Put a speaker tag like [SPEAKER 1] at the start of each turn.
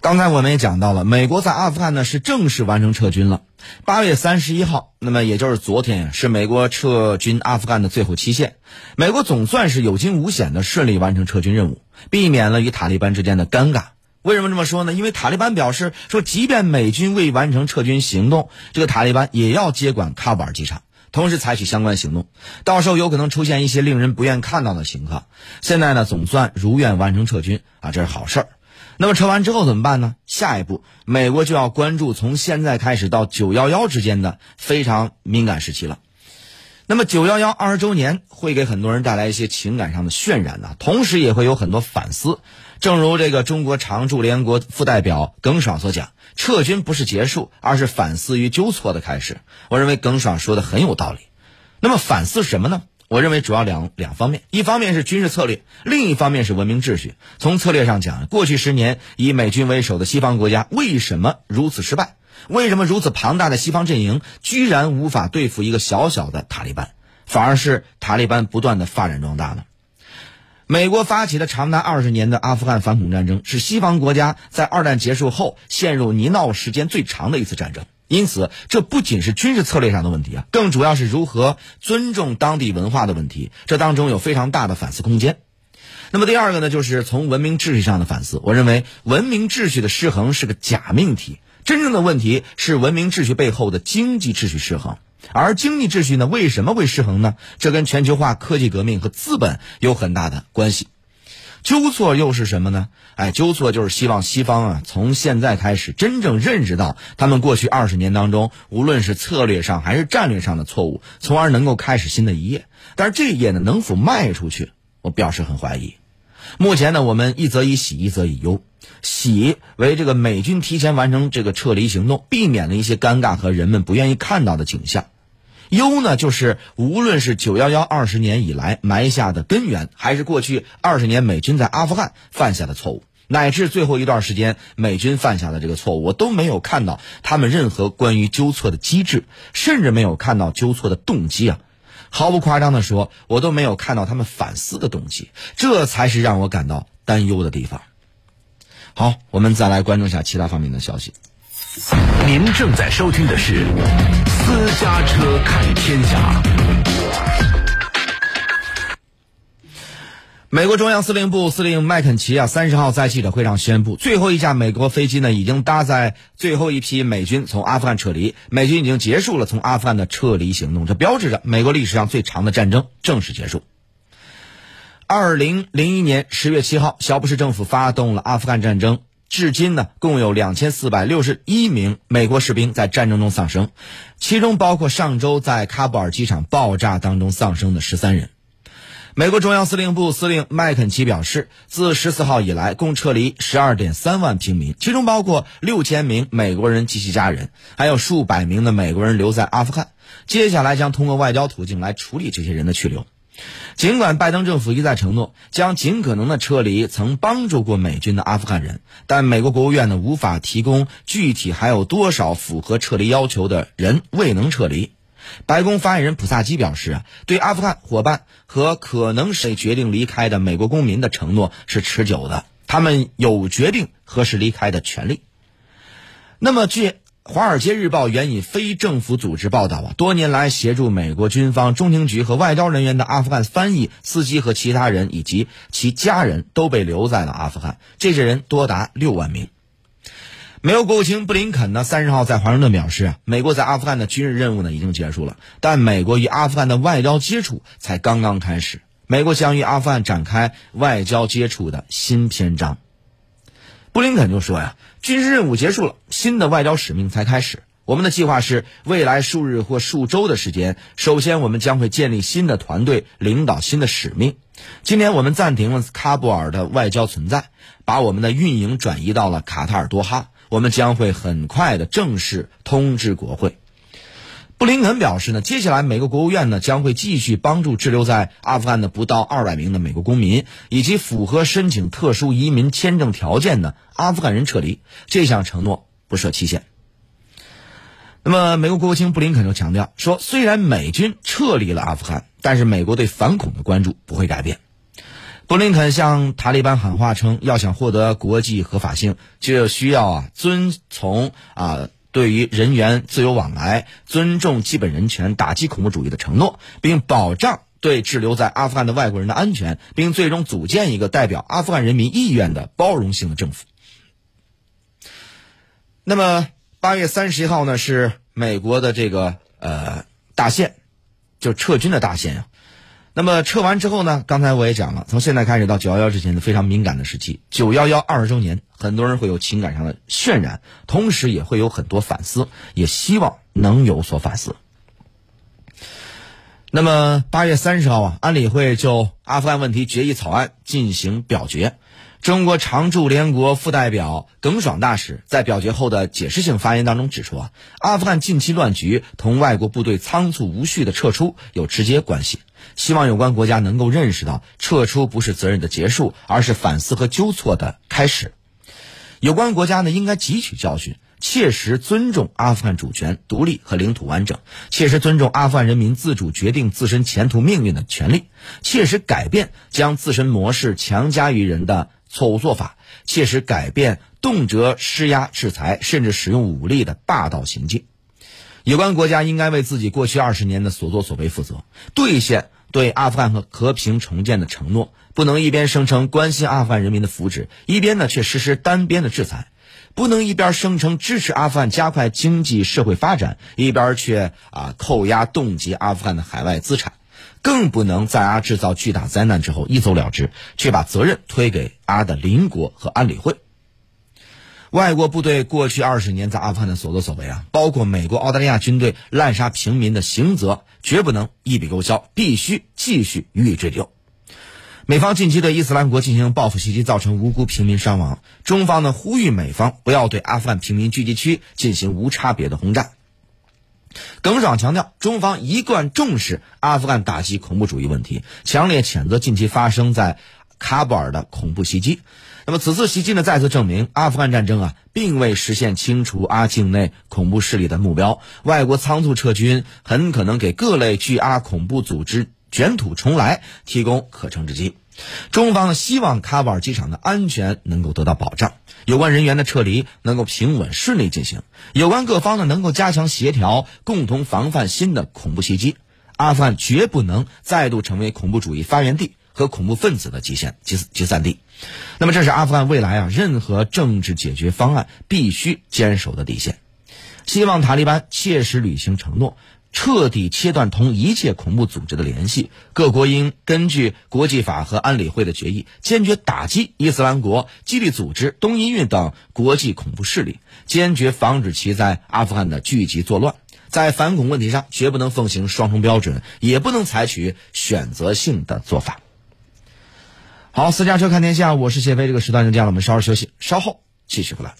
[SPEAKER 1] 刚才我们也讲到了，美国在阿富汗呢是正式完成撤军了。八月三十一号，那么也就是昨天，是美国撤军阿富汗的最后期限。美国总算是有惊无险的顺利完成撤军任务，避免了与塔利班之间的尴尬。为什么这么说呢？因为塔利班表示说，即便美军未完成撤军行动，这个塔利班也要接管喀布尔机场，同时采取相关行动。到时候有可能出现一些令人不愿看到的情况。现在呢，总算如愿完成撤军啊，这是好事儿。那么撤完之后怎么办呢？下一步，美国就要关注从现在开始到九幺幺之间的非常敏感时期了。那么九幺幺二十周年会给很多人带来一些情感上的渲染呢，同时也会有很多反思。正如这个中国常驻联合国副代表耿爽所讲，撤军不是结束，而是反思与纠错的开始。我认为耿爽说的很有道理。那么反思什么呢？我认为主要两两方面，一方面是军事策略，另一方面是文明秩序。从策略上讲，过去十年以美军为首的西方国家为什么如此失败？为什么如此庞大的西方阵营居然无法对付一个小小的塔利班，反而是塔利班不断的发展壮大呢？美国发起的长达二十年的阿富汗反恐战争，是西方国家在二战结束后陷入泥淖时间最长的一次战争。因此，这不仅是军事策略上的问题啊，更主要是如何尊重当地文化的问题。这当中有非常大的反思空间。那么第二个呢，就是从文明秩序上的反思。我认为文明秩序的失衡是个假命题，真正的问题是文明秩序背后的经济秩序失衡。而经济秩序呢，为什么会失衡呢？这跟全球化、科技革命和资本有很大的关系。纠错又是什么呢？哎，纠错就是希望西方啊，从现在开始真正认识到他们过去二十年当中，无论是策略上还是战略上的错误，从而能够开始新的一页。但是这一页呢，能否迈出去，我表示很怀疑。目前呢，我们一则以喜，一则以忧。喜为这个美军提前完成这个撤离行动，避免了一些尴尬和人们不愿意看到的景象。忧呢，就是无论是九幺幺二十年以来埋下的根源，还是过去二十年美军在阿富汗犯下的错误，乃至最后一段时间美军犯下的这个错误，我都没有看到他们任何关于纠错的机制，甚至没有看到纠错的动机啊！毫不夸张的说，我都没有看到他们反思的东西，这才是让我感到担忧的地方。好，我们再来关注一下其他方面的消息。
[SPEAKER 2] 您正在收听的是。私家车看天下。
[SPEAKER 1] 美国中央司令部司令麦肯齐啊，三十号在记者会上宣布，最后一架美国飞机呢已经搭载最后一批美军从阿富汗撤离，美军已经结束了从阿富汗的撤离行动，这标志着美国历史上最长的战争正式结束。二零零一年十月七号，小布什政府发动了阿富汗战争。至今呢，共有两千四百六十一名美国士兵在战争中丧生，其中包括上周在喀布尔机场爆炸当中丧生的十三人。美国中央司令部司令麦肯齐表示，自十四号以来，共撤离十二点三万平民，其中包括六千名美国人及其家人，还有数百名的美国人留在阿富汗。接下来将通过外交途径来处理这些人的去留。尽管拜登政府一再承诺将尽可能的撤离曾帮助过美军的阿富汗人，但美国国务院呢无法提供具体还有多少符合撤离要求的人未能撤离。白宫发言人普萨基表示，对阿富汗伙伴和可能谁决定离开的美国公民的承诺是持久的，他们有决定何时离开的权利。那么据。《华尔街日报》援引非政府组织报道啊，多年来协助美国军方中情局和外交人员的阿富汗翻译、司机和其他人以及其家人都被留在了阿富汗。这些人多达六万名。美国国务卿布林肯呢，三十号在华盛顿表示，美国在阿富汗的军事任务呢已经结束了，但美国与阿富汗的外交接触才刚刚开始。美国将与阿富汗展开外交接触的新篇章。布林肯就说呀，军事任务结束了，新的外交使命才开始。我们的计划是，未来数日或数周的时间，首先我们将会建立新的团队，领导新的使命。今年我们暂停了喀布尔的外交存在，把我们的运营转移到了卡塔尔多哈。我们将会很快的正式通知国会。布林肯表示呢，接下来美国国务院呢将会继续帮助滞留在阿富汗的不到二百名的美国公民，以及符合申请特殊移民签证条件的阿富汗人撤离。这项承诺不设期限。那么，美国国务卿布林肯就强调说，虽然美军撤离了阿富汗，但是美国对反恐的关注不会改变。布林肯向塔利班喊话称，要想获得国际合法性，就需要啊遵从啊对于人员自由往来、尊重基本人权、打击恐怖主义的承诺，并保障对滞留在阿富汗的外国人的安全，并最终组建一个代表阿富汗人民意愿的包容性的政府。那么八月三十一号呢，是美国的这个呃大限，就撤军的大限呀。那么撤完之后呢？刚才我也讲了，从现在开始到九幺幺之前的非常敏感的时期，九幺幺二十周年，很多人会有情感上的渲染，同时也会有很多反思，也希望能有所反思。那么八月三十号啊，安理会就阿富汗问题决议草案进行表决。中国常驻联合国副代表耿爽大使在表决后的解释性发言当中指出啊，阿富汗近期乱局同外国部队仓促无序的撤出有直接关系，希望有关国家能够认识到，撤出不是责任的结束，而是反思和纠错的开始。有关国家呢，应该汲取教训，切实尊重阿富汗主权、独立和领土完整，切实尊重阿富汗人民自主决定自身前途命运的权利，切实改变将自身模式强加于人的。错误做法，切实改变动辄施压制裁，甚至使用武力的霸道行径。有关国家应该为自己过去二十年的所作所为负责，兑现对阿富汗和和平重建的承诺。不能一边声称关心阿富汗人民的福祉，一边呢却实施单边的制裁；不能一边声称支持阿富汗加快经济社会发展，一边却啊扣押冻结阿富汗的海外资产。更不能在阿制造巨大灾难之后一走了之，却把责任推给阿的邻国和安理会。外国部队过去二十年在阿富汗的所作所为啊，包括美国、澳大利亚军队滥杀平民的刑责，绝不能一笔勾销，必须继续予以追究。美方近期对伊斯兰国进行报复袭击，造成无辜平民伤亡。中方呢呼吁美方不要对阿富汗平民聚集区进行无差别的轰炸。耿爽强调，中方一贯重视阿富汗打击恐怖主义问题，强烈谴责近期发生在喀布尔的恐怖袭击。那么，此次袭击呢，再次证明阿富汗战争啊，并未实现清除阿境内恐怖势力的目标。外国仓促撤军，很可能给各类巨阿恐怖组织卷土重来提供可乘之机。中方希望喀布尔机场的安全能够得到保障，有关人员的撤离能够平稳顺利进行，有关各方呢能够加强协调，共同防范新的恐怖袭击。阿富汗绝不能再度成为恐怖主义发源地和恐怖分子的集散集集散地。那么，这是阿富汗未来啊任何政治解决方案必须坚守的底线。希望塔利班切实履行承诺。彻底切断同一切恐怖组织的联系，各国应根据国际法和安理会的决议，坚决打击伊斯兰国、基地组织、东伊运等国际恐怖势力，坚决防止其在阿富汗的聚集作乱。在反恐问题上，绝不能奉行双重标准，也不能采取选择性的做法。好，私家车看天下，我是谢飞，这个时段就这样了，我们稍事休息，稍后继续回来。